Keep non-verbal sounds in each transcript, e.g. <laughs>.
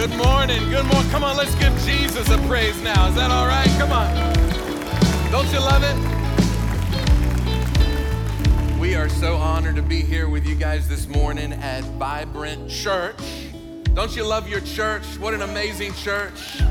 Good morning. Good morning. Come on, let's give Jesus a praise now. Is that all right? Come on. Don't you love it? We are so honored to be here with you guys this morning at Vibrant Church. Don't you love your church? What an amazing church.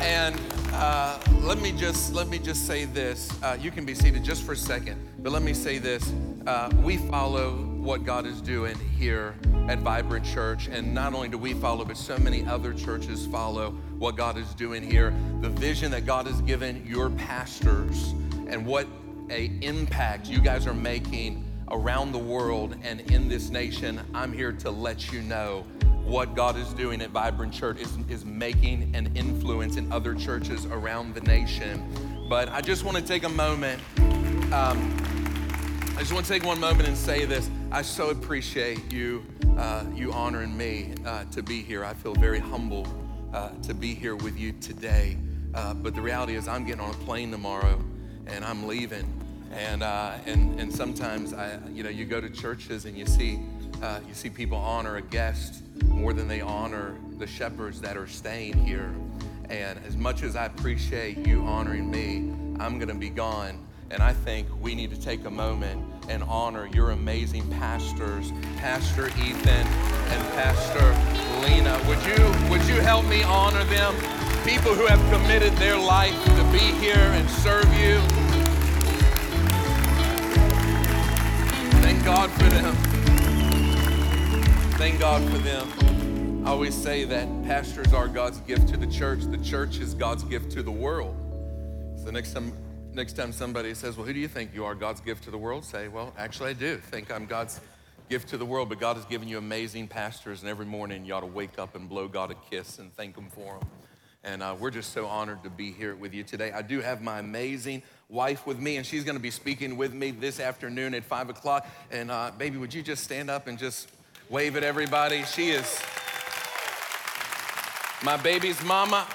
And uh, let me just let me just say this. Uh, you can be seated just for a second, but let me say this. Uh, we follow what God is doing here at Vibrant Church, and not only do we follow, but so many other churches follow what God is doing here. The vision that God has given your pastors, and what a impact you guys are making around the world and in this nation. I'm here to let you know what God is doing at Vibrant Church is, is making an influence in other churches around the nation. But I just want to take a moment. Um, I just want to take one moment and say this. I so appreciate you, uh, you honoring me uh, to be here. I feel very humble uh, to be here with you today. Uh, but the reality is, I'm getting on a plane tomorrow, and I'm leaving. And uh, and and sometimes I, you know, you go to churches and you see uh, you see people honor a guest more than they honor the shepherds that are staying here. And as much as I appreciate you honoring me, I'm going to be gone. And I think we need to take a moment and honor your amazing pastors, Pastor Ethan and Pastor Lena. Would you, would you help me honor them? People who have committed their life to be here and serve you. Thank God for them. Thank God for them. I always say that pastors are God's gift to the church. The church is God's gift to the world. So next time, next time somebody says, "Well, who do you think you are? God's gift to the world?" Say, "Well, actually, I do think I'm God's gift to the world." But God has given you amazing pastors, and every morning you ought to wake up and blow God a kiss and thank Him for them. And uh, we're just so honored to be here with you today. I do have my amazing wife with me, and she's going to be speaking with me this afternoon at five o'clock. And uh, baby, would you just stand up and just Wave at everybody. She is my baby's mama.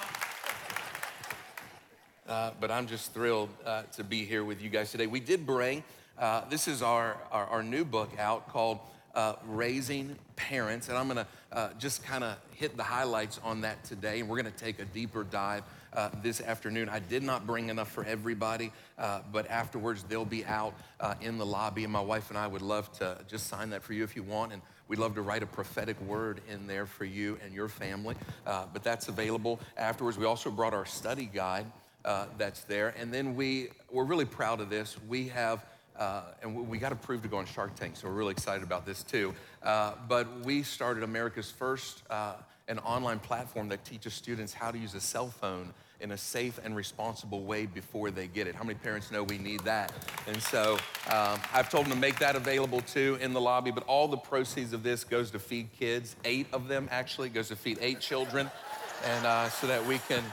Uh, but I'm just thrilled uh, to be here with you guys today. We did bring, uh, this is our, our, our, new book out called uh, Raising Parents. And I'm going to uh, just kind of hit the highlights on that today. And we're going to take a deeper dive uh, this afternoon. I did not bring enough for everybody, uh, but afterwards they'll be out uh, in the lobby, and my wife and I would love to just sign that for you if you want. And We'd love to write a prophetic word in there for you and your family, but that's available afterwards. We also brought our study guide uh, that's there. And then we, we're really proud of this. We have, uh, and we, got approved to go on Shark Tank, so we're really excited about this too. Uh, but we started America's first uh, an online platform that teaches students how to use a cell phone in a safe and responsible way before they get it. How many parents know we need that? And so um, I've told them to make that available too in the lobby, but all the proceeds of this goes to feed kids. Eight of them actually goes to feed eight children, and uh, so that we can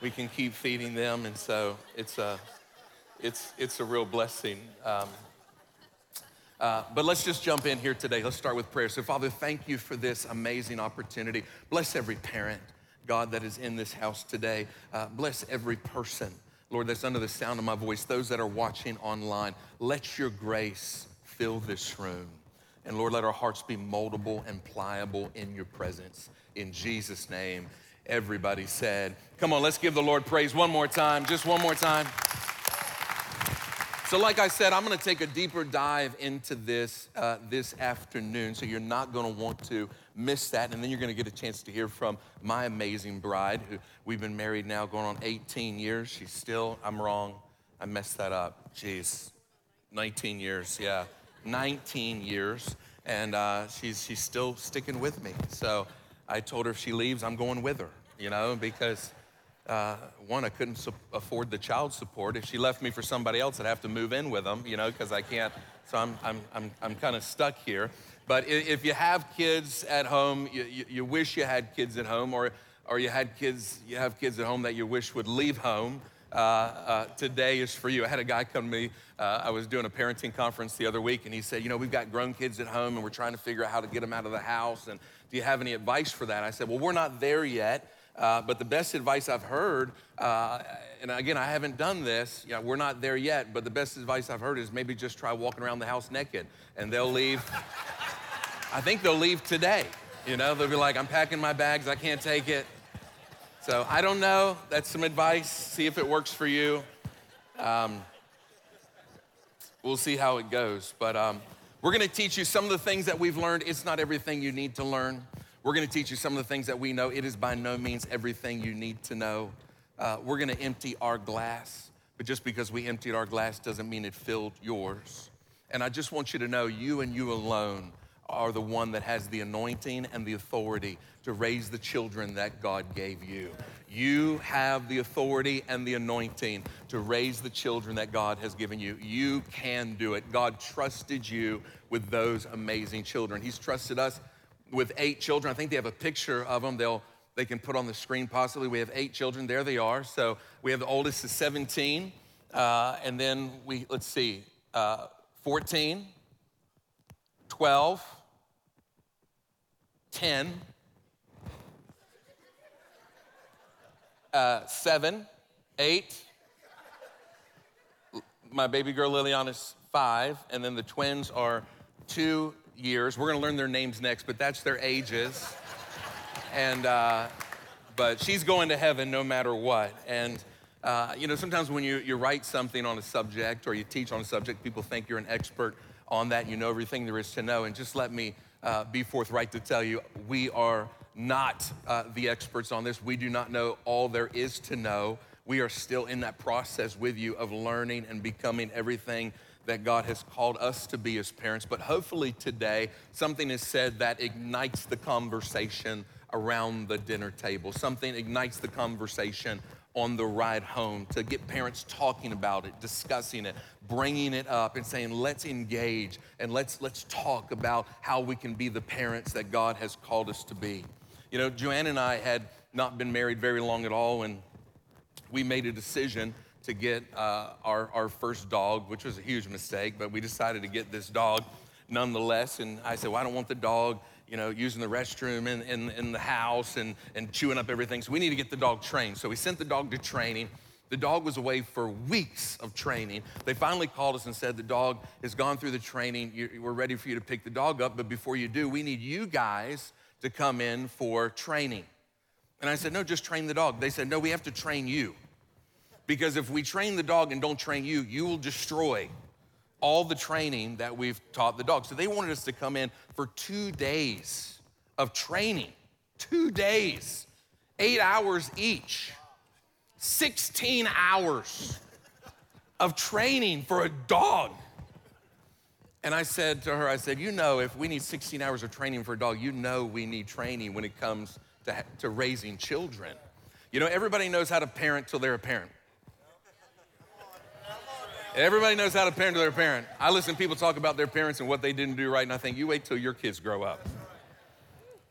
we can keep feeding them. And so it's a it's it's a real blessing. Um, uh, but let's just jump in here today. Let's start with prayer. So, Father, thank you for this amazing opportunity. Bless every parent. God, that is in this house today. Uh, bless every person, Lord, that's under the sound of my voice, those that are watching online. Let your grace fill this room. And Lord, let our hearts be moldable and pliable in your presence. In Jesus' name, everybody said, Come on, let's give the Lord praise one more time, just one more time. So, like I said, I'm going to take a deeper dive into this uh, this afternoon. So you're not going to want to miss that, and then you're going to get a chance to hear from my amazing bride, who we've been married now going on 18 years. She's still. I'm wrong. I messed that up. Jeez, 19 years. Yeah, 19 years, and uh, she's she's still sticking with me. So I told her if she leaves, I'm going with her. You know, because uh, one, I couldn't su- afford the child support. If she left me for somebody else, I'd have to move in with them, you know, because I can't. So I'm, I'm, I'm, I'm kind of stuck here. But if you have kids at home, you, you, you, wish you had kids at home, or, or you had kids, you have kids at home that you wish would leave home. Uh, uh, today is for you. I had a guy come to me. Uh, I was doing a parenting conference the other week, and he said, You know, we've got grown kids at home, and we're trying to figure out how to get them out of the house. And do you have any advice for that? I said, Well, we're not there yet. Uh, but the best advice I've heard, uh, and again, I haven't done this, you know, we're not there yet, but the best advice I've heard is maybe just try walking around the house naked and they'll leave. I think they'll leave today. You know, they'll be like, I'm packing my bags, I can't take it. So I don't know. That's some advice. See if it works for you. Um, we'll see how it goes. But um, we're to teach you some of the things that we've learned. It's not everything you need to learn. We're to teach you some of the things that we know. It is by no means everything you need to know. Uh, we're to empty our glass, but just because we emptied our glass doesn't mean it filled yours. And I just want you to know you and you alone are the one that has the anointing and the authority to raise the children that God gave you. You have the authority and the anointing to raise the children that God has given you. You can do it. God trusted you with those amazing children. He's trusted us with eight children. I think they have a picture of them. They'll they can put on the screen possibly. We have eight children. There they are. So we have the oldest is 17, uh, and then we let's see, uh, 14, 12, 10, uh, 7, 8. My baby girl Liliana's five, and then the twins are two years. We're gonna learn their names next, but that's their ages. and, uh, but she's going to heaven no matter what. And, uh, you know, sometimes when you, you write something on a subject or you teach on a subject, people think you're an expert on that. You know everything there is to know. And just let me uh, be forthright to tell you we are not uh, the experts on this. We do not know all there is to know. We are still in that process with you of learning and becoming everything that God has called us to be as parents. But hopefully today, something is said that ignites the conversation around the dinner table. Something ignites the conversation on the ride home to get parents talking about it, discussing it, bringing it up and saying, let's engage and let's, let's talk about how we can be the parents that God has called us to be. You know, Joanne and I had not been married very long at all, and we made a decision to get uh, our, our first dog, which was a huge mistake, but we decided to get this dog nonetheless. And I said, well, I don't want the dog you know, using the restroom in, in, in the house and, and chewing up everything. So we need to get the dog trained. So we sent the dog to training. The dog was away for weeks of training. They finally called us and said, The dog has gone through the training. we're ready for you to pick the dog up. But before you do, we need you guys to come in for training. And I said, No, just train the dog. They said, No, we have to train you. Because if we train the dog and don't train you, you will destroy all the training that we've taught the dog. So they wanted us to come in for two days of training, two days, eight hours each, 16 hours of training for a dog. And I said to her, I said, you know, if we need 16 hours of training for a dog, you know we need training when it comes to, to raising children. You know, everybody knows how to parent till they're a parent. Everybody knows how to parent to their parent. I listen to people talk about their parents and what they didn't do right, and I think, you wait till your kids grow up.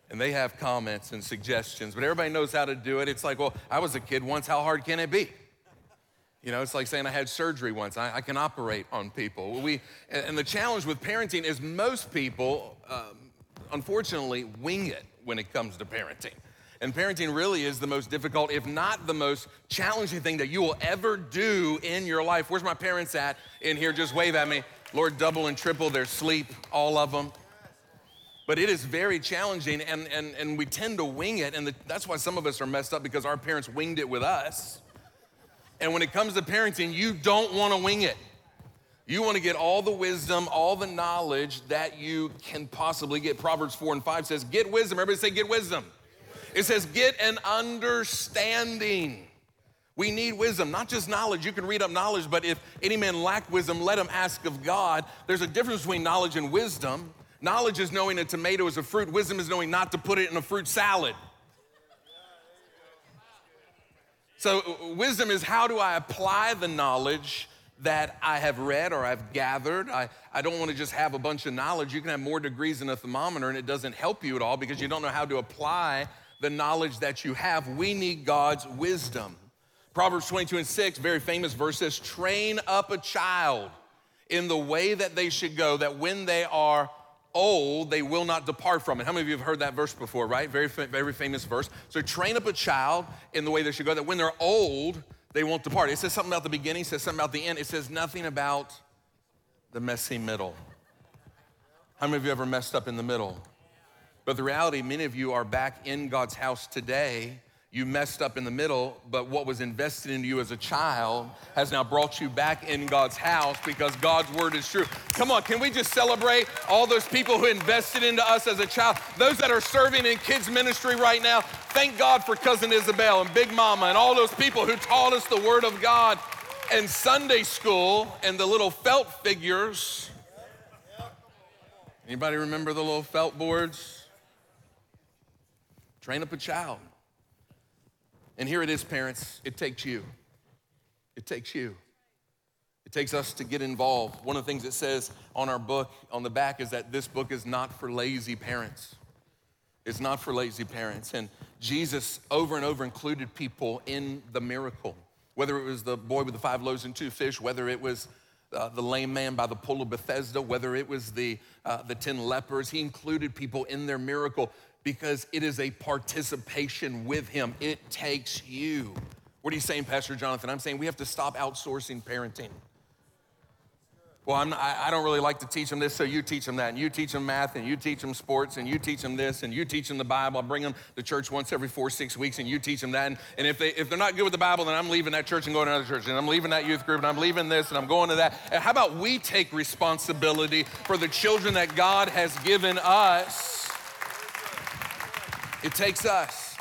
And they have comments and suggestions, but everybody knows how to do it. It's like, well, I was a kid once, how hard can it be? You know, it's like saying I had surgery once. I, I can operate on people. We, and the challenge with parenting is most people, um, unfortunately, wing it when it comes to parenting. And parenting really is the most difficult, if not the most challenging thing that you will ever do in your life. Where's my parents at in here? Just wave at me. Lord, double and triple their sleep, all of them. But it is very challenging, and, and, and we tend to wing it, and the, that's why some of us are messed up because our parents winged it with us. And when it comes to parenting, you don't want to wing it. You want to get all the wisdom, all the knowledge that you can possibly get. Proverbs 4 and 5 says, Get wisdom. Everybody say, Get wisdom. It says, get an understanding. We need wisdom, not just knowledge. You can read up knowledge, but if any man lack wisdom, let him ask of God. There's a difference between knowledge and wisdom. Knowledge is knowing a tomato is a fruit, wisdom is knowing not to put it in a fruit salad. So, wisdom is how do I apply the knowledge that I have read or I've gathered. I, I don't want to just have a bunch of knowledge. You can have more degrees than a thermometer and it doesn't help you at all because you don't know how to apply the knowledge that you have. We need God's wisdom. Proverbs 22 and 6, very famous verse says, Train up a child in the way that they should go, that when they are old, they will not depart from it. How many of you have heard that verse before, right? Very, very famous verse. So train up a child in the way they should go, that when they're old, they won't depart. It says something about the beginning, it says something about the end, it says nothing about the messy middle. How many of you ever messed up in the middle? But the reality, many of you are back in God's house today. You messed up in the middle, but what was invested into you as a child has now brought you back in God's house because God's word is true. Come on, can we just celebrate all those people who invested into us as a child? Those that are serving in kids' ministry right now, thank God for Cousin Isabel and Big Mama and all those people who taught us the word of God and Sunday school and the little felt figures. Anybody remember the little felt boards? Train up a child. And here it is, parents. It takes you. It takes you. It takes us to get involved. One of the things it says on our book on the back is that this book is not for lazy parents. It's not for lazy parents. And Jesus over and over included people in the miracle, whether it was the boy with the five loaves and two fish, whether it was uh, the lame man by the pool of Bethesda, whether it was the, uh, the 10 lepers, he included people in their miracle because it is a participation with Him. It takes you. What are you saying, Pastor Jonathan? I'm saying we have to stop outsourcing parenting. Well, not, I don't really like to teach them this, so you teach them that. And you teach them math, and you teach them sports, and you teach them this, and you teach them the Bible. I bring them to church once every four, six weeks, and you teach them that. And, and if, they, if they're not good with the Bible, then I'm leaving that church and going to another church. And I'm leaving that youth group, and I'm leaving this, and I'm going to that. And how about we take responsibility for the children that God has given us? It takes us.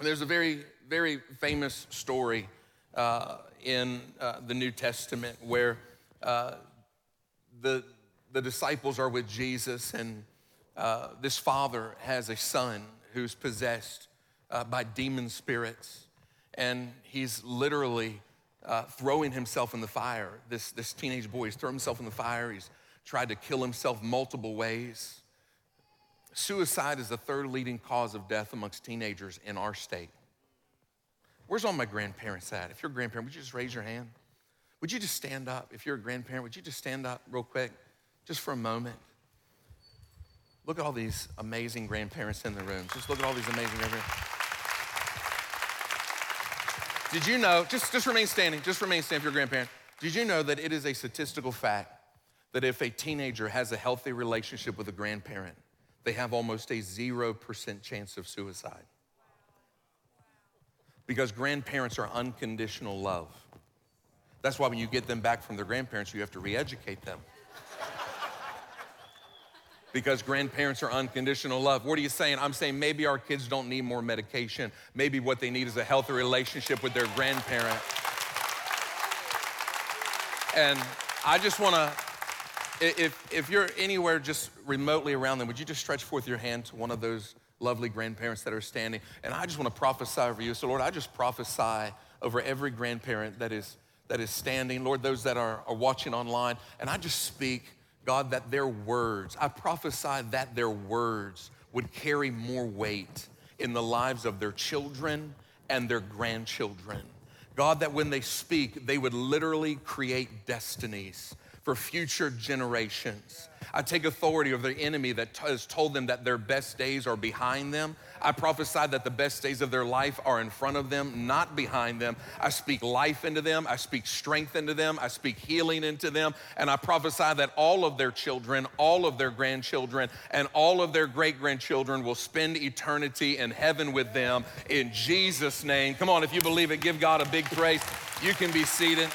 There's a very, very famous story uh, in uh, the New Testament where uh, the, the disciples are with Jesus, and uh, this father has a son who's possessed uh, by demon spirits, and he's literally uh, throwing himself in the fire. This, this teenage boy, he's thrown himself in the fire, he's tried to kill himself multiple ways. Suicide is the third leading cause of death amongst teenagers in our state. Where's all my grandparents at? If you're a grandparent, would you just raise your hand? Would you just stand up? If you're a grandparent, would you just stand up real quick, just for a moment? Look at all these amazing grandparents in the room. Just look at all these amazing grandparents. Did you know, just, just remain standing, just remain standing if you're a grandparent. Did you know that it is a statistical fact that if a teenager has a healthy relationship with a grandparent, they have almost a 0% chance of suicide. Because grandparents are unconditional love. That's why when you get them back from their grandparents, you have to re educate them. because grandparents are unconditional love. What are you saying? I'm saying maybe our kids don't need more medication. Maybe what they need is a healthy relationship with their grandparent. And I just want to if, if you're anywhere just remotely around them, would you just stretch forth your hand to one of those lovely grandparents that are standing? And I just want to prophesy over you. So, Lord, I just prophesy over every grandparent that is, that is standing, Lord, those that are, are watching online. And I just speak, God, that their words, I prophesy that their words would carry more weight in the lives of their children and their grandchildren. God, that when they speak, they would literally create destinies for future generations. I take authority over the enemy that has told them that their best days are behind them. I prophesy that the best days of their life are in front of them, not behind them. I speak life into them. I speak strength into them. I speak healing into them. And I prophesy that all of their children, all of their grandchildren, and all of their great grandchildren will spend eternity in heaven with them in Jesus' name. Come on, if you believe it, give God a big praise. You can be seated.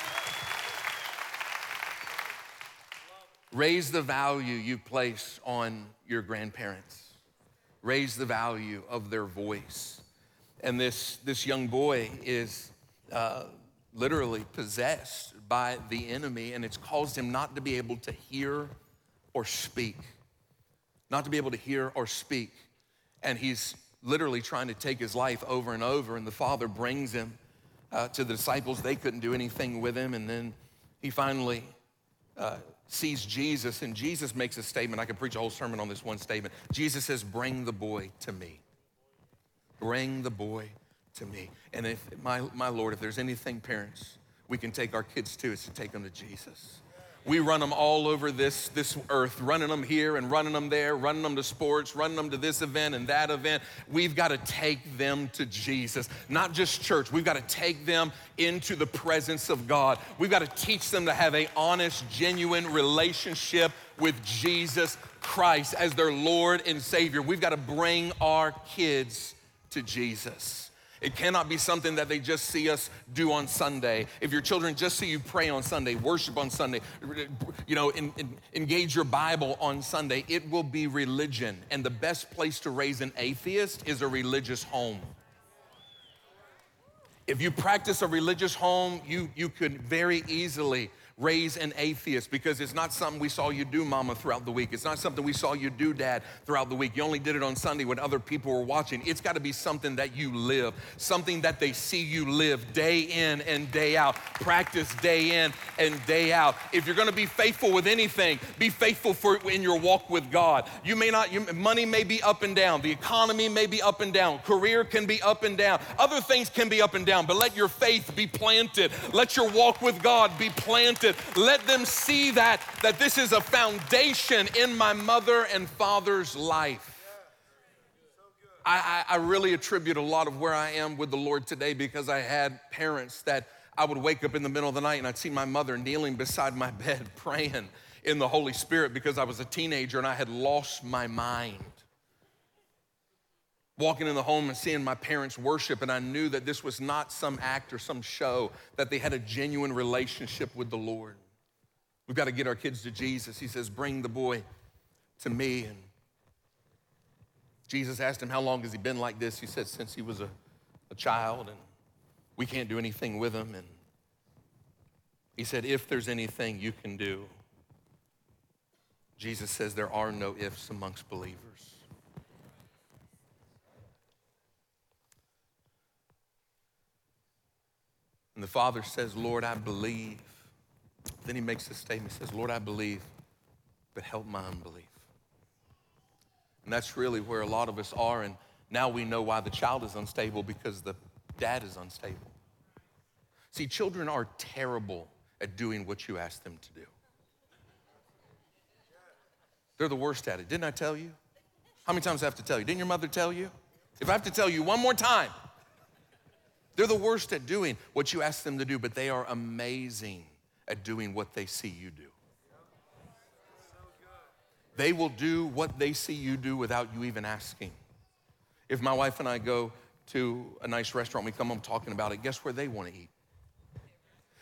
Raise the value you place on your grandparents. Raise the value of their voice. And this, this young boy is uh, literally possessed by the enemy, and it's caused him not to be able to hear or speak. Not to be able to hear or speak. And he's literally trying to take his life over and over, and the father brings him uh, to the disciples. They couldn't do anything with him, and then he finally uh, sees Jesus, and Jesus makes a statement. I could preach a whole sermon on this one statement. Jesus says, Bring the boy to me. Bring the boy to me. And if, my, my Lord, if there's anything, parents, we can take our kids to, it's to take them to Jesus. We run them all over this, this earth, running them here and running them there, running them to sports, running them to this event and that event. We've got to take them to Jesus, not just church. We've got to take them into the presence of God. We've got to teach them to have a honest, genuine relationship with Jesus Christ as their Lord and Savior. We've got to bring our kids to Jesus. It cannot be something that they just see us do on Sunday. If your children just see you pray on Sunday, worship on Sunday, you know, in, in, engage your Bible on Sunday, it will be religion. And the best place to raise an atheist is a religious home. If you practice a religious home, you, you could very easily raise an atheist because it's not something we saw you do, mama, throughout the week. It's not something we saw you do, dad, throughout the week. You only did it on Sunday when other people were watching. It's got to be something that you live, something that they see you live day in and day out, practice day in and day out. If you're going to be faithful with anything, be faithful for in your walk with God. You may not, you, money may be up and down, the economy may be up and down, career can be up and down, other things can be up and down, but let your faith be planted. Let your walk with God be planted let them see that, that this is a foundation in my mother and father's life. I, I, really attribute a lot of where I am with the Lord today because I had parents that I would wake up in the middle of the night and I'd see my mother kneeling beside my <laughs> bed praying in the Holy Spirit because I was a teenager and I had lost my mind walking in the home and seeing my parents worship, and I knew that this was not some act or some show, that they had a genuine relationship with the Lord. We've got to get our kids to Jesus. He says, Bring the boy to me. And Jesus asked him, How long has he been like this? He said, Since he was a, a child, and we can't do anything with him. And he said, If there's anything you can do, Jesus says, There are no ifs amongst believers. And the father says, Lord, I believe. Then he makes this statement. He says, Lord, I believe, but help my unbelief. And that's really where a lot of us are. And now we know why the child is unstable because the dad is unstable. See, children are terrible at doing what you ask them to do. They're the worst at it. Didn't I tell you? How many times do I have to tell you? Didn't your mother tell you? If I have to tell you one more time, they're the worst at doing what you ask them to do, but they are amazing at doing what they see you do. They will do what they see you do without you even asking. If my wife and I go to a nice restaurant, we come home talking about it, guess where they want to eat?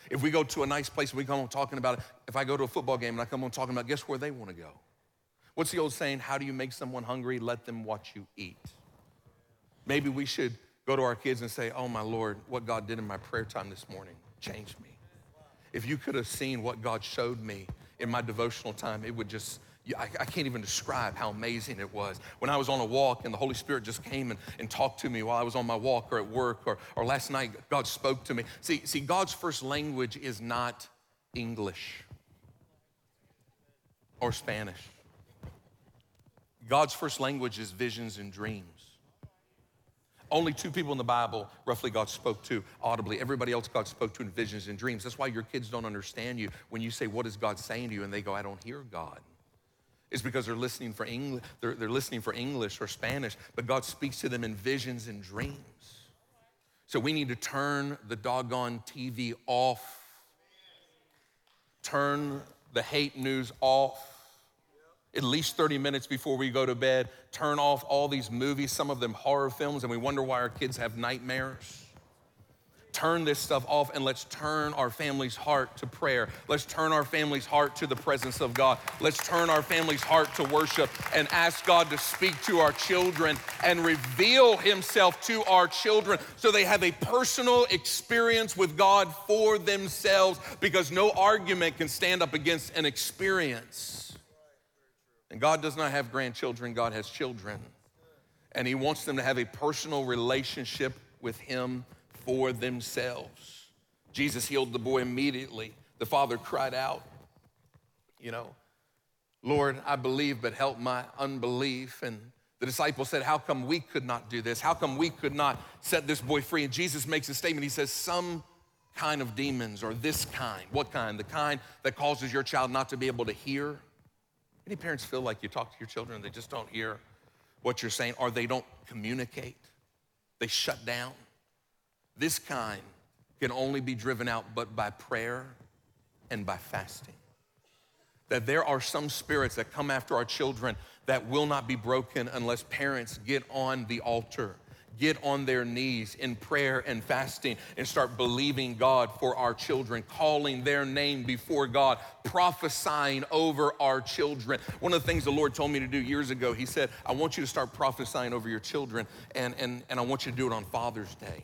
If we go to a nice place, and we come home talking about it. If I go to a football game and I come home talking about, it, guess where they want to go? What's the old saying? How do you make someone hungry? Let them watch you eat. Maybe we should go to our kids and say, Oh, my Lord, what God did in my prayer time this morning changed me. If you could have seen what God showed me in my devotional time, it would just, I, I, can't even describe how amazing it was. When I was on a walk and the Holy Spirit just came and, and talked to me while I was on my walk or at work or, or last night, God spoke to me. See, see, God's first language is not English or Spanish. God's first language is visions and dreams. Only two people in the Bible, roughly, God spoke to audibly. Everybody else, God spoke to in visions and dreams. That's why your kids don't understand you when you say, What is God saying to you? And they go, I don't hear God. It's because they're listening for English, they're, they're listening for English or Spanish, but God speaks to them in visions and dreams. So we need to turn the doggone TV off, turn the hate news off at least 30 minutes before we go to bed, turn off all these movies, some of them horror films, and we wonder why our kids have nightmares. Turn this stuff off and let's turn our family's heart to prayer. Let's turn our family's heart to the presence of God. Let's turn our family's heart to worship and ask God to speak to our children and reveal Himself to our children so they have a personal experience with God for themselves because no argument can stand up against an experience. And God does not have grandchildren, God has children. And He wants them to have a personal relationship with Him for themselves. Jesus healed the boy immediately. The father cried out, you know, Lord, I believe, but help my unbelief. And the disciples said, How come we could not do this? How come we could not set this boy free? And Jesus makes a statement. He says, Some kind of demons, or this kind. What kind? The kind that causes your child not to be able to hear any parents feel like you talk to your children and they just don't hear what you're saying or they don't communicate? They shut down. This kind can only be driven out but by prayer and by fasting. that there are some spirits that come after our children that will not be broken unless parents get on the altar get on their knees in prayer and fasting and start believing God for our children, calling their name before God, prophesying over our children. One of the things the Lord told me to do years ago, He said, I want you to start prophesying over your children, and, and, and I want you to do it on Father's Day.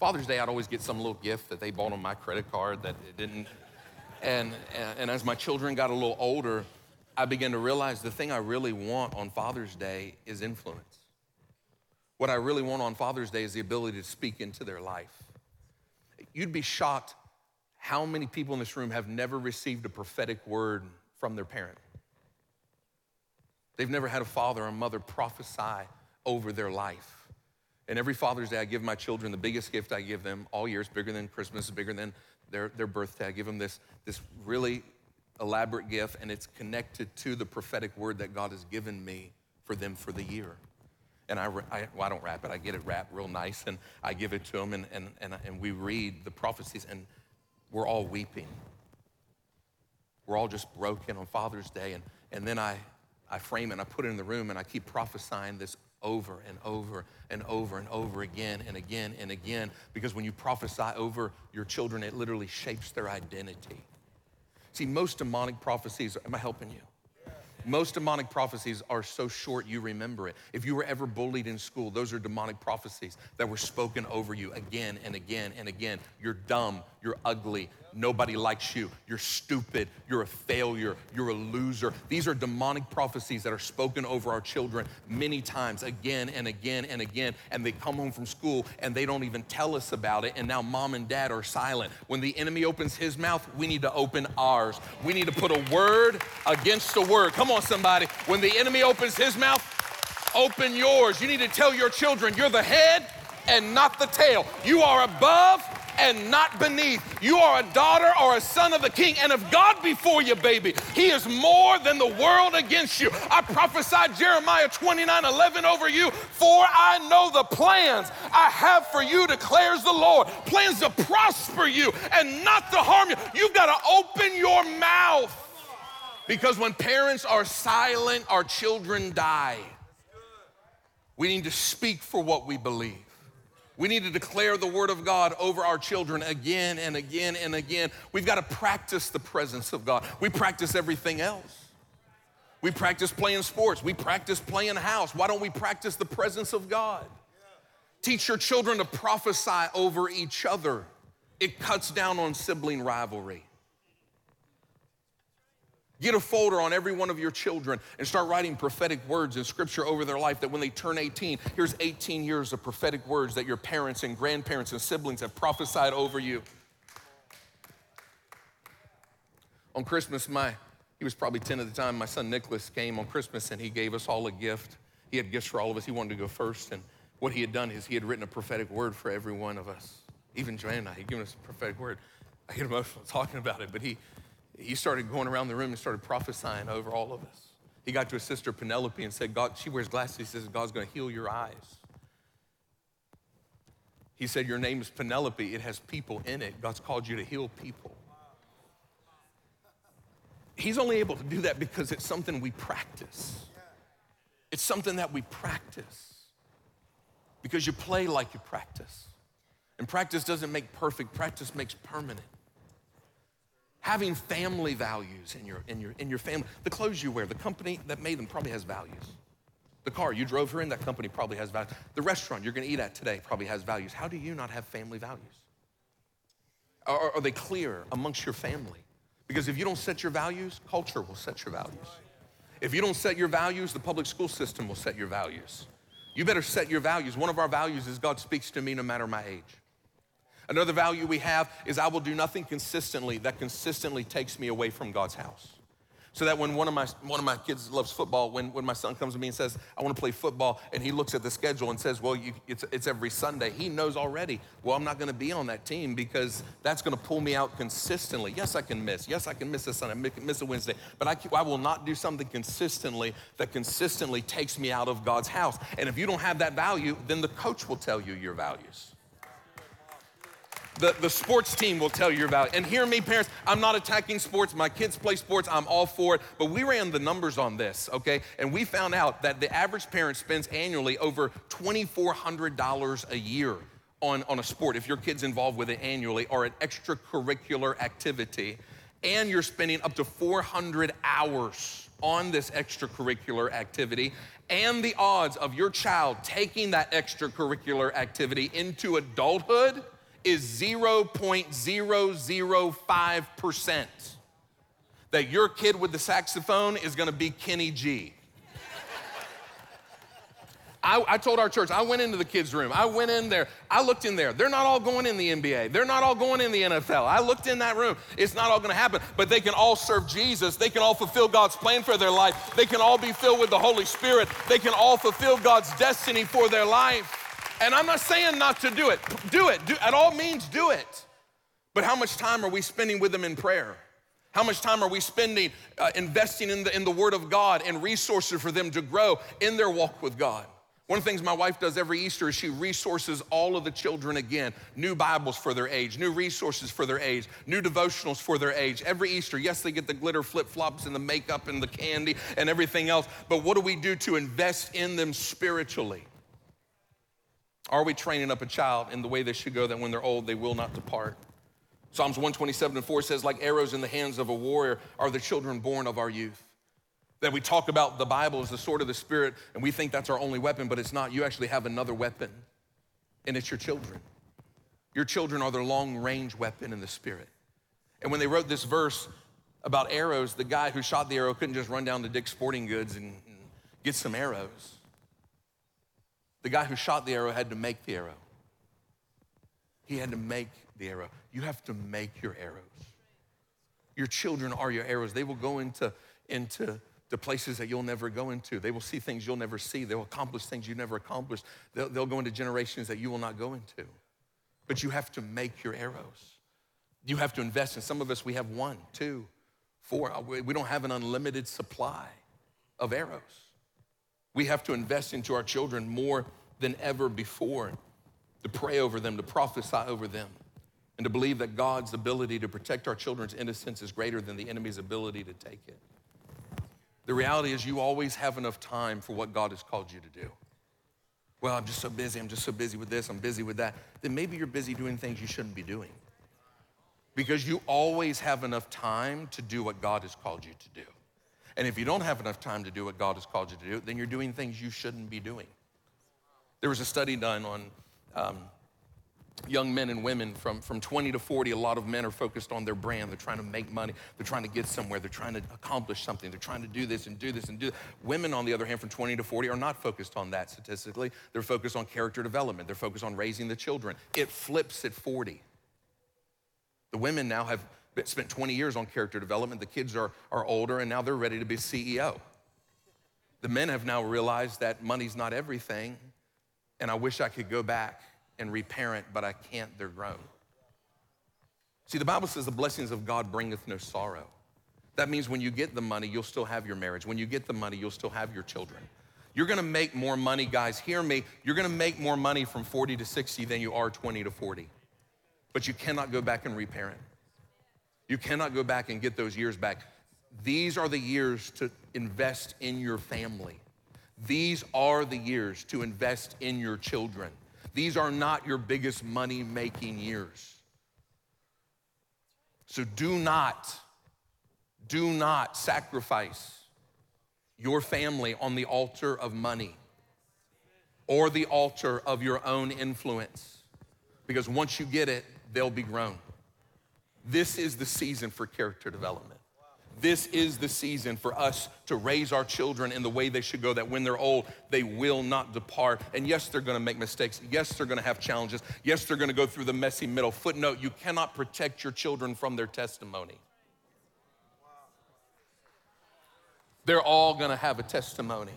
Father's Day, I'd always get some little gift that they bought on my credit card that it didn't. And, and, and as my children got a little older, I began to realize the thing I really want on Father's Day is influence. What I really want on Father's Day is the ability to speak into their life. You'd be shocked how many people in this room have never received a prophetic word from their parent. They've never had a father or mother prophesy over their life. And every Father's Day, I give my children the biggest gift I give them all year. It's bigger than Christmas, bigger than their, their birthday. I give them this, this really elaborate gift, and it's connected to the prophetic word that God has given me for them for the year and I, I, well, I don't wrap it, I get it wrapped real nice, and I give it to them, and, and, and, and we read the prophecies, and we're all weeping. We're all just broken on Father's Day, and, and then I, I frame it, and I put it in the room, and I keep prophesying this over and over and over and over again and again and again, because when you prophesy over your children, it literally shapes their identity. See, most demonic prophecies, am I helping you? Most demonic prophecies are so short you remember it. If you were ever bullied in school, those are demonic prophecies that were spoken over you again and again and again. You're dumb, you're ugly, nobody likes you, you're stupid, you're a failure, you're a loser. These are demonic prophecies that are spoken over our children many times, again and again and again. And they come home from school and they don't even tell us about it. And now mom and dad are silent. When the enemy opens his mouth, we need to open ours. We need to put a word against a word. Come on, somebody. When the enemy opens his mouth, open yours. You need to tell your children you're the head and not the tail. You are above and not beneath. You are a daughter or a son of the king, and if God before you, baby, he is more than the world against you. I prophesied Jeremiah 29 11 over you, for I know the plans I have for you, declares the Lord. Plans to prosper you and not to harm you. You've got to open your mouth. Because when parents are silent, our children die. We need to speak for what we believe. We need to declare the word of God over our children again and again and again. We've got to practice the presence of God. We practice everything else. We practice playing sports. We practice playing house. Why don't we practice the presence of God? Teach your children to prophesy over each other. It cuts down on sibling rivalry. Get a folder on every one of your children and start writing prophetic words in scripture over their life that when they turn 18, here's 18 years of prophetic words that your parents and grandparents and siblings have prophesied over you. On Christmas, my he was probably 10 at the time. My son Nicholas came on Christmas and he gave us all a gift. He had gifts for all of us. He wanted to go first. And what he had done is he had written a prophetic word for every one of us. Even Joanne and I, he'd given us a prophetic word. I get <laughs> emotional talking about it, but he he started going around the room and started prophesying over all of us. He got to his sister Penelope and said, God, she wears glasses. He says, God's going to heal your eyes. He said, Your name is Penelope. It has people in it. God's called you to heal people. He's only able to do that because it's something we practice. It's something that we practice because you play like you practice. And practice doesn't make perfect, practice makes permanent having family values in your, in, your, in your family. The clothes you wear, the company that made them probably has values. The car you drove here in, that company probably has values. The restaurant you're gonna eat at today probably has values. How do you not have family values? Are, are they clear amongst your family? Because if you don't set your values, culture will set your values. If you don't set your values, the public school system will set your values. You better set your values. One of our values is God speaks to me no matter my age. Another value we have is I will do nothing consistently that consistently takes me away from God's house. So that when one of my, one of my kids loves football, when, when my son comes to me and says, I want to play football, and he looks at the schedule and says, Well, you, it's, it's every Sunday, he knows already, well, I'm not going to be on that team because that's going to pull me out consistently. Yes, I can miss. Yes, I can miss a Sunday, miss a Wednesday, but I, I will not do something consistently that consistently takes me out of God's house. And if you don't have that value, then the coach will tell you your values. The, the sports team will tell you about. And hear me, parents, I'm not attacking sports. My kids play sports, I'm all for it. But we ran the numbers on this, okay? And we found out that the average parent spends annually over $2,400 a year on, on a sport if your kid's involved with it annually or an extracurricular activity. And you're spending up to 400 hours on this extracurricular activity and the odds of your child taking that extracurricular activity into adulthood is 0.005%. That your kid with the saxophone is gonna be Kenny G. I, I, told our church, I went into the kids' room. I went in there. I looked in there. They're not all going in the NBA. They're not all going in the NFL. I looked in that room. It's not all going to happen, but they can all serve Jesus. They can all fulfill God's plan for their life. They can all be filled with the Holy Spirit. They can all fulfill God's destiny for their life. And I'm not saying not to do it. Do it. Do, at all means, do it. But how much time are we spending with them in prayer? How much time are we spending uh, investing in the, in the Word of God and resources for them to grow in their walk with God? One of the things my wife does every Easter is she resources all of the children again. New Bibles for their age, new resources for their age, new devotionals for their age. Every Easter, yes, they get the glitter flip flops and the makeup and the candy and everything else, but what do we do to invest in them spiritually? Are we training up a child in the way they should go that when they're old, they will not depart? Psalms 127 and 4 says, like arrows in the hands of a warrior are the children born of our youth. That we talk about the Bible as the sword of the Spirit, and we think that's our only weapon, but it's not. You actually have another weapon, and it's your children. Your children are their long range weapon in the Spirit. And when they wrote this verse about arrows, the guy who shot the arrow couldn't just run down to Dick's Sporting Goods and, and get some arrows. The guy who shot the arrow had to make the arrow. He had to make the arrow. You have to make your arrows. Your children are your arrows. They will go into, into the places that you'll never go into. They will see things you'll never see. They will accomplish things you never accomplished. They'll, they'll go into generations that you will not go into. But you have to make your arrows. You have to invest. in. some of us, we have one, two, four. We don't have an unlimited supply of arrows. We have to invest into our children more than ever before to pray over them, to prophesy over them, and to believe that God's ability to protect our children's innocence is greater than the enemy's ability to take it. The reality is, you always have enough time for what God has called you to do. Well, I'm just so busy. I'm just so busy with this. I'm busy with that. Then maybe you're busy doing things you shouldn't be doing. Because you always have enough time to do what God has called you to do. And if you don't have enough time to do what God has called you to do, then you're doing things you shouldn't be doing. There was a study done on um, young men and women from, from 20 to 40, a lot of men are focused on their brand. They're trying to make money. They're trying to get somewhere. They're trying to accomplish something. They're trying to do this and do this and do that. Women, on the other hand, from 20 to 40 are not focused on that statistically. They're focused on character development. They're focused on raising the children. It flips at 40. The women now have spent 20 years on character development. The kids are, are older and now they're ready to be CEO. The men have now realized that money's not everything and I wish I could go back and reparent, but I can't, they're grown. See, the Bible says the blessings of God bringeth no sorrow. That means when you get the money, you'll still have your marriage. When you get the money, you'll still have your children. You're gonna make more money, guys, hear me. You're gonna make more money from 40 to 60 than you are 20 to 40. But you cannot go back and reparent. You cannot go back and get those years back. These are the years to invest in your family. These are the years to invest in your children. These are not your biggest money making years. So do not, do not sacrifice your family on the altar of money or the altar of your own influence. Because once you get it, they'll be grown. This is the season for character development. This is the season for us to raise our children in the way they should go, that when they're old, they will not depart. And yes, they're gonna make mistakes. Yes, they're gonna have challenges. Yes, they're gonna go through the messy middle. Footnote you cannot protect your children from their testimony. They're all gonna have a testimony.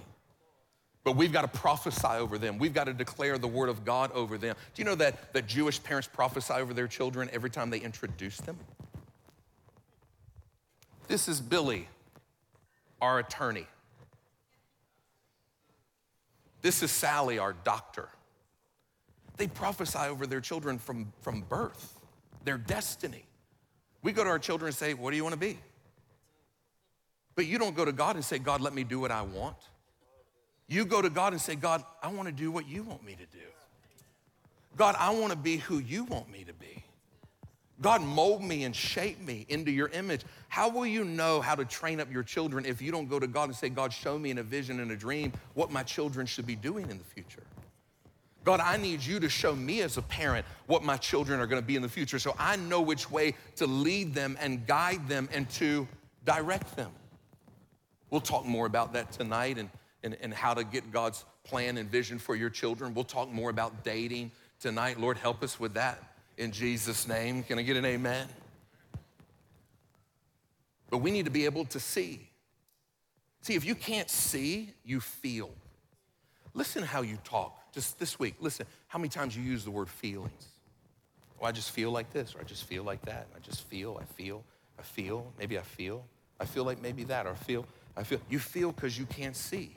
But we've got to prophesy over them. We've got to declare the word of God over them. Do you know that, that Jewish parents prophesy over their children every time they introduce them? This is Billy, our attorney. This is Sally, our doctor. They prophesy over their children from, from birth. their destiny. We go to our children and say, What do you want to be? But you don't go to God and say, God, let me do what I want. You go to God and say, God, I want to do what you want me to do. God, I want to be who you want me to be. God, mold me and shape me into your image. How will you know how to train up your children if you don't go to God and say, God, show me in a vision and a dream what my children should be doing in the future? God, I need you to show me as a parent what my children are going to be in the future so I know which way to lead them and guide them and to direct them. We'll talk more about that tonight and, and, and how to get God's plan and vision for your children. We'll talk more about dating tonight. Lord, help us with that in Jesus' name. Can I get an amen? But we need to be able to see. See, if you can't see, you feel. Listen how you talk. Just this week, listen how many times you use the word feelings. Oh, I just feel like this, or I just feel like that. I just feel, I feel, I feel, maybe I feel. I feel like maybe that, or I feel, I feel. You feel because you can't see.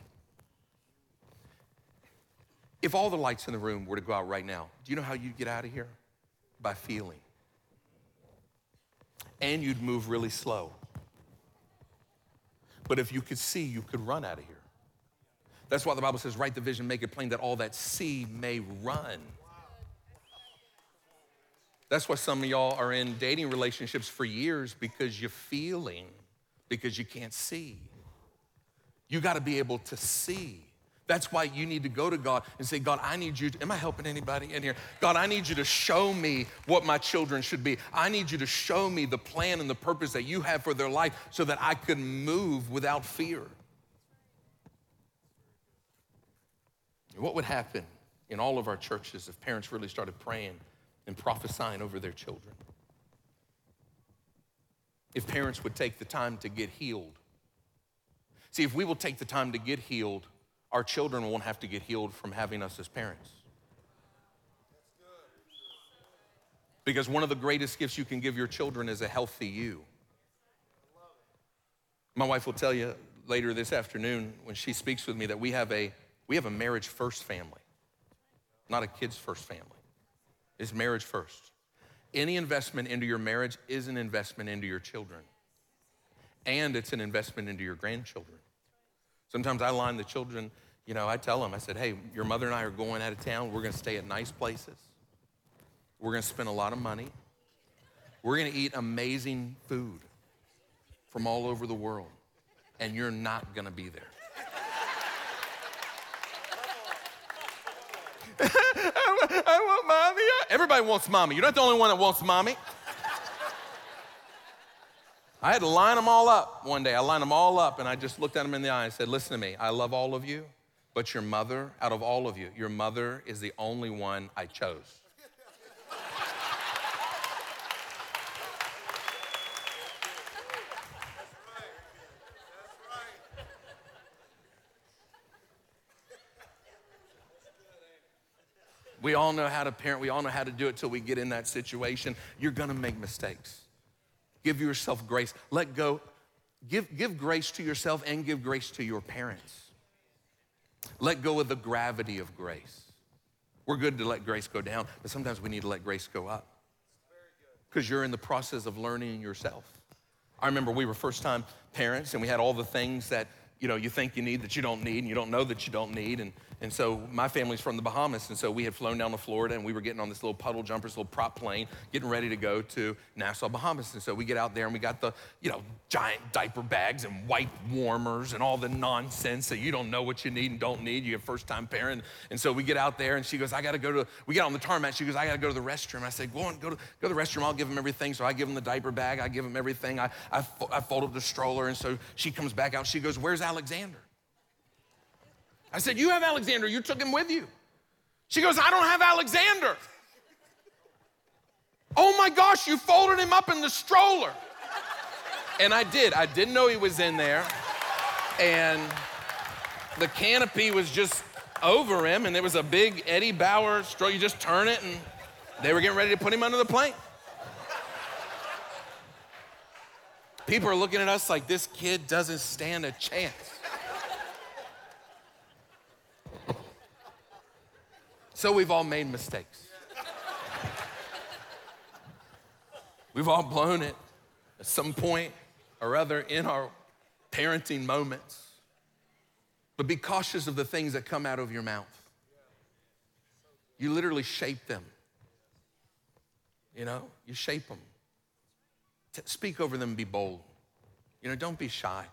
If all the lights in the room were to go out right now, do you know how you'd get out of here? By feeling. And you'd move really slow. But if you could see, you could run out of here. That's why the Bible says, write the vision, make it plain that all that see may run. That's why some of y'all are in dating relationships for years because you're feeling, because you can't see. You got to be able to see. That's why you need to go to God and say, God, I need you to, am I helping anybody in here? God, I need you to show me what my children should be. I need you to show me the plan and the purpose that you have for their life so that I can move without fear. What would happen in all of our churches if parents really started praying and prophesying over their children? If parents would take the time to get healed. See, if we will take the time to get healed, our children won't have to get healed from having us as parents. Because one of the greatest gifts you can give your children is a healthy you. My wife will tell you later this afternoon when she speaks with me that we have a we have a marriage first family, not a kids first family. It's marriage first. Any investment into your marriage is an investment into your children, and it's an investment into your grandchildren. Sometimes I line the children, you know, I tell them, I said, hey, your mother and I are going out of town. We're going to stay at nice places. We're going to spend a lot of money. We're going to eat amazing food from all over the world, and you're not going to be there. <laughs> I, I want mommy. Everybody wants mommy. You're not the only one that wants mommy. I had to line them all up one day. I lined them all up and I just looked at them in the eye and said, Listen to me, I love all of you, but your mother, out of all of you, your mother is the only one I chose. We all know how to parent. We all know how to do it till we get in that situation. You're gonna make mistakes. Give yourself grace. Let go. Give, give grace to yourself and give grace to your parents. Let go of the gravity of grace. We're good to let grace go down, but sometimes we need to let grace go up because you're in the process of learning yourself. I remember we were first time parents and we had all the things that you know you think you need that you don't need and you don't know that you don't need and and so my family's from the Bahamas, and so we had flown down to Florida, and we were getting on this little puddle jumper, this little prop plane, getting ready to go to Nassau, Bahamas. And so we get out there, and we got the, you know, giant diaper bags and wipe warmers and all the nonsense that you don't know what you need and don't need. You're a first-time parent, and so we get out there, and she goes, "I got to go to." We get on the tarmac. She goes, "I got to go to the restroom." I said, "Go on, go to go to the restroom. I'll give them everything." So I give them the diaper bag. I give them everything. I I, I fold up the stroller, and so she comes back out. She goes, "Where's Alexander?" I said, You have Alexander, you took him with you. She goes, I don't have Alexander. oh my gosh, you folded him up in the stroller. And I did. I didn't know he was in there. And the canopy was just over him, and there was a big Eddie Bauer stroller. You just turn it, and they were getting ready to put him under the plane. People are looking at us like this kid doesn't stand a chance. So we've all made mistakes. We've all blown it at some point or other in our parenting moments. But be cautious of the things that come out of your mouth. You literally shape them. You know, you shape them. Speak over them, and be bold. You know, don't be shy.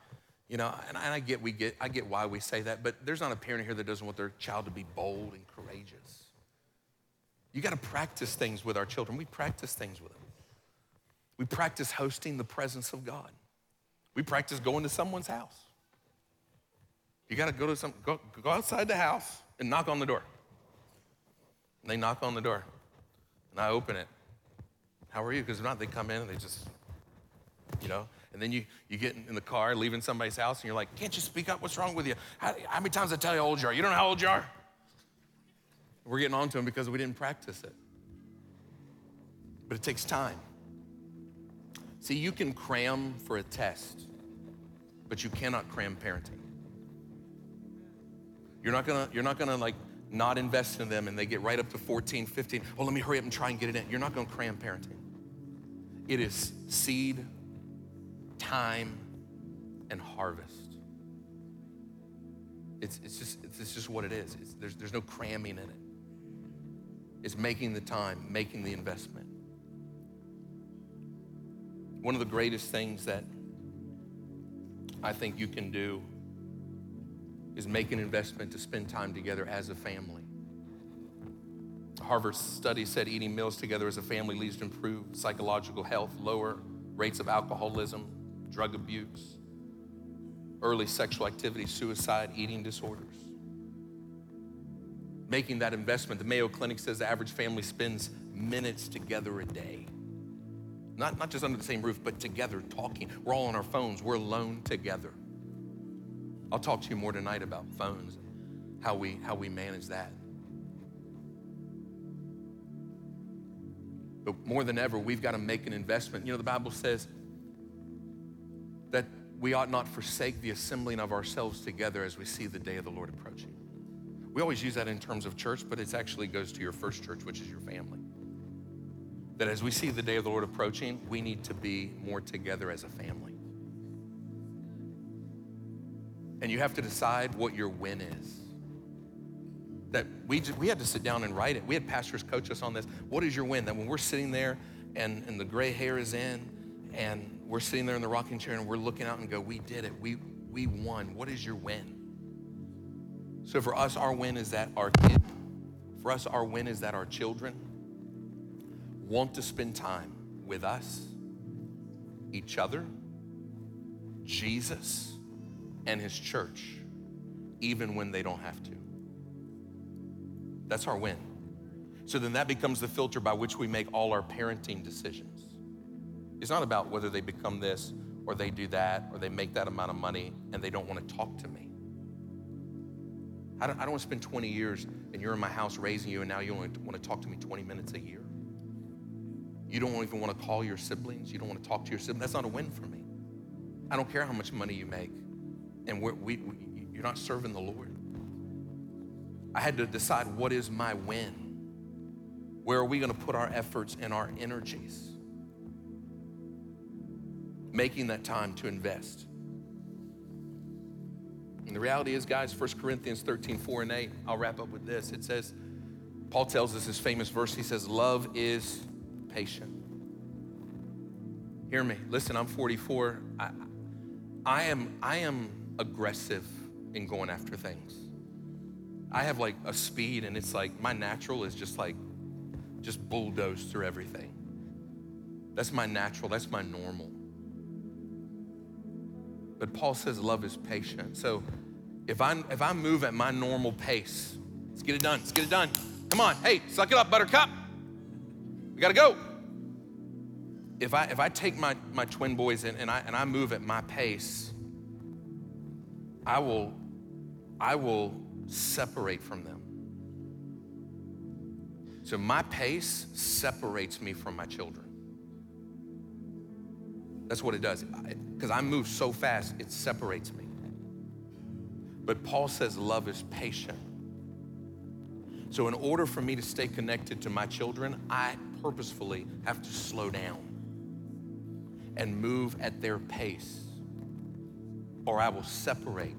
You know, and I get we get I get why we say that, but there's not a parent here that doesn't want their child to be bold and courageous. You got to practice things with our children. We practice things with them. We practice hosting the presence of God. We practice going to someone's house. You got to go to some go, go outside the house and knock on the door. And they knock on the door, and I open it. How are you? Because if not, they come in and they just, you know. And then you, you get in the car, leaving somebody's house, and you're like, can't you speak up? What's wrong with you? How, how many times I tell you how old you are? You don't know how old you are? We're getting on to them because we didn't practice it. But it takes time. See, you can cram for a test, but you cannot cram parenting. You're not gonna, you're not gonna like not invest in them and they get right up to 14, 15. Oh, let me hurry up and try and get it in. You're not gonna cram parenting. It is seed, time, and harvest. It's, it's, just, it's just what it is. It's, there's, there's no cramming in it. It's making the time, making the investment. One of the greatest things that I think you can do is make an investment to spend time together as a family. Harvard study said eating meals together as a family leads to improved psychological health, lower rates of alcoholism, drug abuse, early sexual activity, suicide, eating disorders. Making that investment, the Mayo Clinic says the average family spends minutes together a day. Not, not just under the same roof, but together talking. We're all on our phones, we're alone together. I'll talk to you more tonight about phones and how we, how we manage that. But more than ever, we've got to make an investment. You know, the Bible says that we ought not forsake the assembling of ourselves together as we see the day of the Lord approaching. We always use that in terms of church, but it actually goes to your first church, which is your family. That as we see the day of the Lord approaching, we need to be more together as a family. And you have to decide what your win is. That we, just, we had to sit down and write it. We had pastors coach us on this. What is your win? That when we're sitting there and, and the gray hair is in and we're sitting there in the rocking chair and we're looking out and go, we did it. We, we won. What is your win? So for us, our win is that our kids, for us, our win is that our children want to spend time with us, each other, Jesus, and his church, even when they don't have to. That's our win. So then that becomes the filter by which we make all our parenting decisions. It's not about whether they become this or they do that or they make that amount of money and they don't want to talk to me. I don't, I don't want to spend 20 years and you're in my house raising you and now you only want to talk to me 20 minutes a year. You don't even want to call your siblings. You don't want to talk to your siblings. That's not a win for me. I don't care how much money you make and we, we, you're not serving the Lord. I had to decide what is my win? Where are we going to put our efforts and our energies? Making that time to invest. And the reality is, guys, 1 Corinthians 13, 4 and 8, I'll wrap up with this. It says, Paul tells us his famous verse. He says, Love is patient. Hear me. Listen, I'm 44. I, I am, I am aggressive in going after things. I have like a speed, and it's like my natural is just like, just bulldoze through everything. That's my natural, that's my normal. But Paul says love is patient. So if I if I move at my normal pace, let's get it done. Let's get it done. Come on, hey, suck it up, buttercup. We gotta go. If I if I take my, my twin boys in and I and I move at my pace, I will, I will separate from them. So my pace separates me from my children. That's what it does. Because I, move so fast, it separates me. But Paul says love is patient. So, in order for me to stay connected to my children, I purposefully have to slow down. and move at their pace, or I will separate.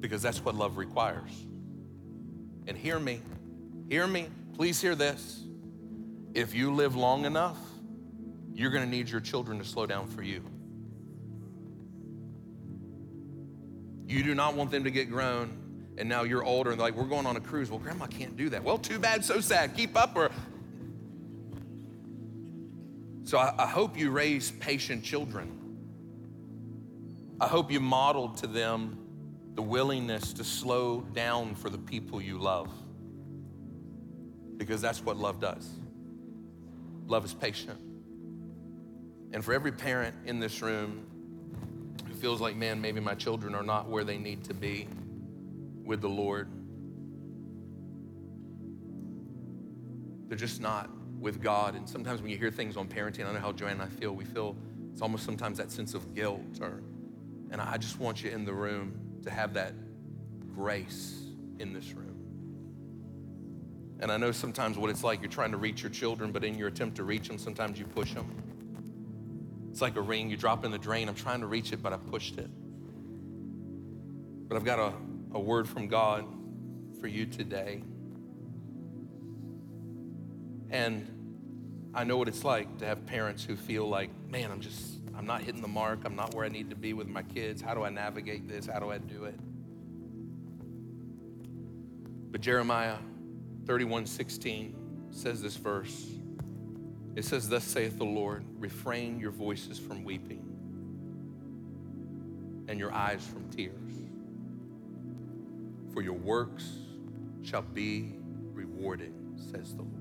Because that's what love requires. And hear me, hear me, please hear this. If you live long enough, you're gonna need your children to slow down for you. You do not want them to get grown and now you're older and like, we're going on a cruise. Well, grandma can't do that. Well, too bad, so sad. Keep up or. So I, I hope you raise patient children. I hope you modeled to them the willingness to slow down for the people you love. Because that's what love does. Love is patient. And for every parent in this room who feels like, man, maybe my children are not where they need to be, with the Lord. They're just not with God. And sometimes when you hear things on parenting, I know how Joanne and I feel. We feel it's almost sometimes that sense of guilt. Or, and I just want you in the room to have that grace in this room. And I know sometimes what it's like. You're trying to reach your children, but in your attempt to reach them, sometimes you push them. It's like a ring you drop in the drain. I'm trying to reach it, but I pushed it. But I've got a a word from God for you today. And I know what it's like to have parents who feel like, man, I'm just, I'm not hitting the mark. I'm not where I need to be with my kids. How do I navigate this? How do I do it? But Jeremiah 31 16 says this verse. It says, Thus saith the Lord, refrain your voices from weeping and your eyes from tears for your works shall be rewarded, says the Lord.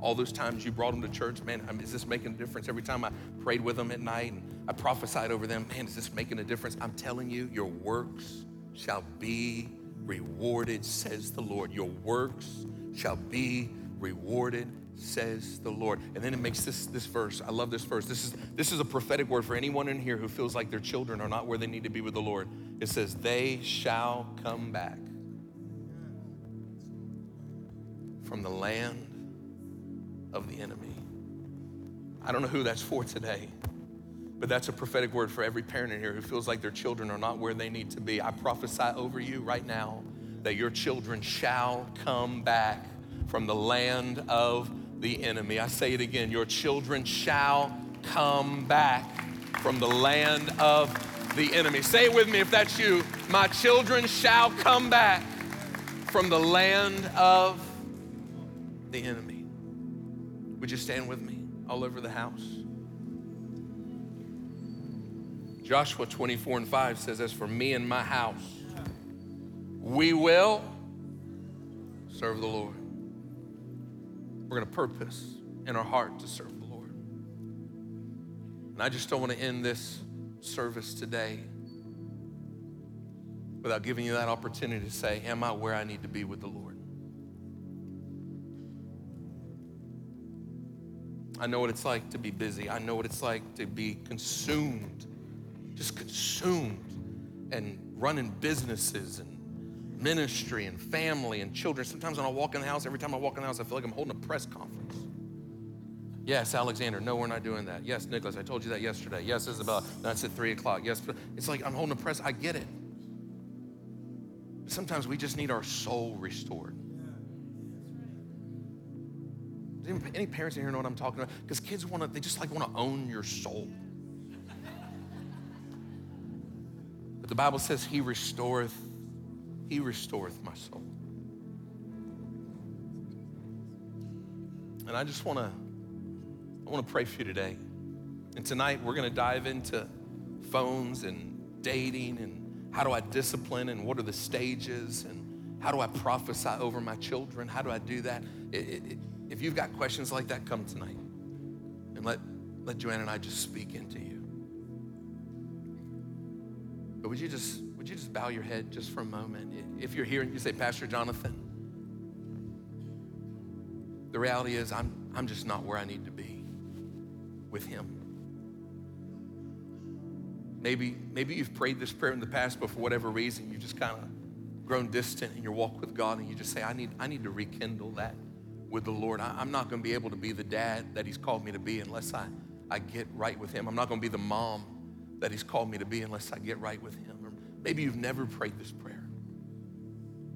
All those times you brought them to church, man, is this making a difference? Every time I prayed with them at night and I prophesied over them, man, is this making a difference? I'm telling you, your works shall be rewarded, says the Lord. Your works shall be rewarded, says the Lord. And then it makes this, this verse. I love this verse. This is, this is a prophetic word for anyone in here who feels like their children are not where they need to be with the Lord. It says, They shall come back from the land of the enemy. I don't know who that's for today, but that's a prophetic word for every parent in here who feels like their children are not where they need to be. I prophesy over you right now that your children shall come back from the land of the enemy. I say it again your children shall come back from the land of the enemy. Say it with me if that's you. My children shall come back from the land of the enemy. Would you stand with me all over the house? Joshua 24 and 5 says, As for me and my house, we will serve the Lord. We're going to purpose in our heart to serve the Lord. And I just don't want to end this service today without giving you that opportunity to say, Am I where I need to be with the Lord? I know what it's like to be busy. I know what it's like to be consumed, just consumed and running businesses and ministry and family and children. Sometimes when I walk in the house, every time I walk in the house, I feel like I'm holding a press conference. Yes, Alexander, no, we're not doing that. Yes, Nicholas, I told you that yesterday. Yes, Isabella, that's at three o'clock. Yes, it's like I'm holding a press. I get it. Sometimes we just need our soul restored. Any parents in here know what I'm talking about? Because kids want to, they just like want to own your soul. But the Bible says, He restoreth he restoreth my soul. And I just want to I want to pray for you today. And tonight we're going to dive into phones and dating and how do I discipline and what are the stages and how do I prophesy over my children? How do I do that? It, it, it, if you've got questions like that, come tonight and let, let Joanne and I just speak into you. But would you just would you just bow your head just for a moment? If you're here and you say, Pastor Jonathan, the reality is I'm, I'm just not where I need to be with Him. Maybe, maybe you've prayed this prayer in the past, but for whatever reason, you've just kind of grown distant in your walk with God, and you just say, I need, I need to rekindle that with the Lord. I, I'm not going to be able to be the dad that He's called me to be unless I, I get right with Him. I'm not gonna be the mom that He's called me to be unless I get right with Him. Maybe you've never prayed this prayer.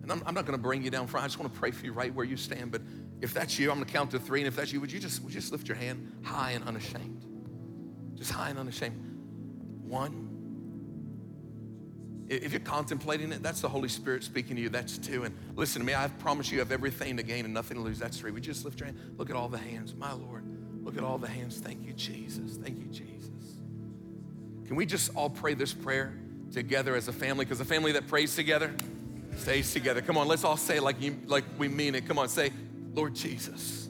And I'm, I'm not gonna bring you down front. I just wanna pray for you right where you stand. But if that's you, I'm gonna count to three. And if that's you, would you just, would you just lift your hand high and unashamed? Just high and unashamed. One. If you're contemplating it, that's the Holy Spirit speaking to you. That's two. And listen to me, I promise you have everything to gain and nothing to lose. That's three. We just lift your hand. Look at all the hands. My Lord. Look at all the hands. Thank you, Jesus. Thank you, Jesus. Can we just all pray this prayer together as a family? Because a family that prays together stays together. Come on, let's all say like, you, like we mean it. Come on, say, Lord Jesus.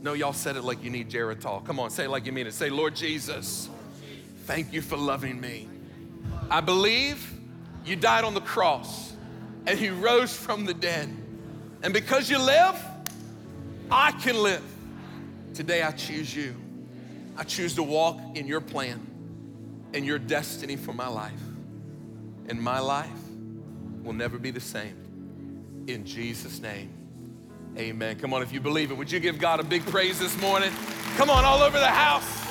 No, y'all said it like you need Geritol. Come on, say it like you mean it. Say, Lord Jesus, thank you for loving me. I believe you died on the cross and you rose from the dead. And because you live, I can live. Today I choose you. I choose to walk in your plan and your destiny for my life. And my life will never be the same. In Jesus' name, amen. Come on, if you believe it, would you give God a big praise this morning? Come on, all over the house.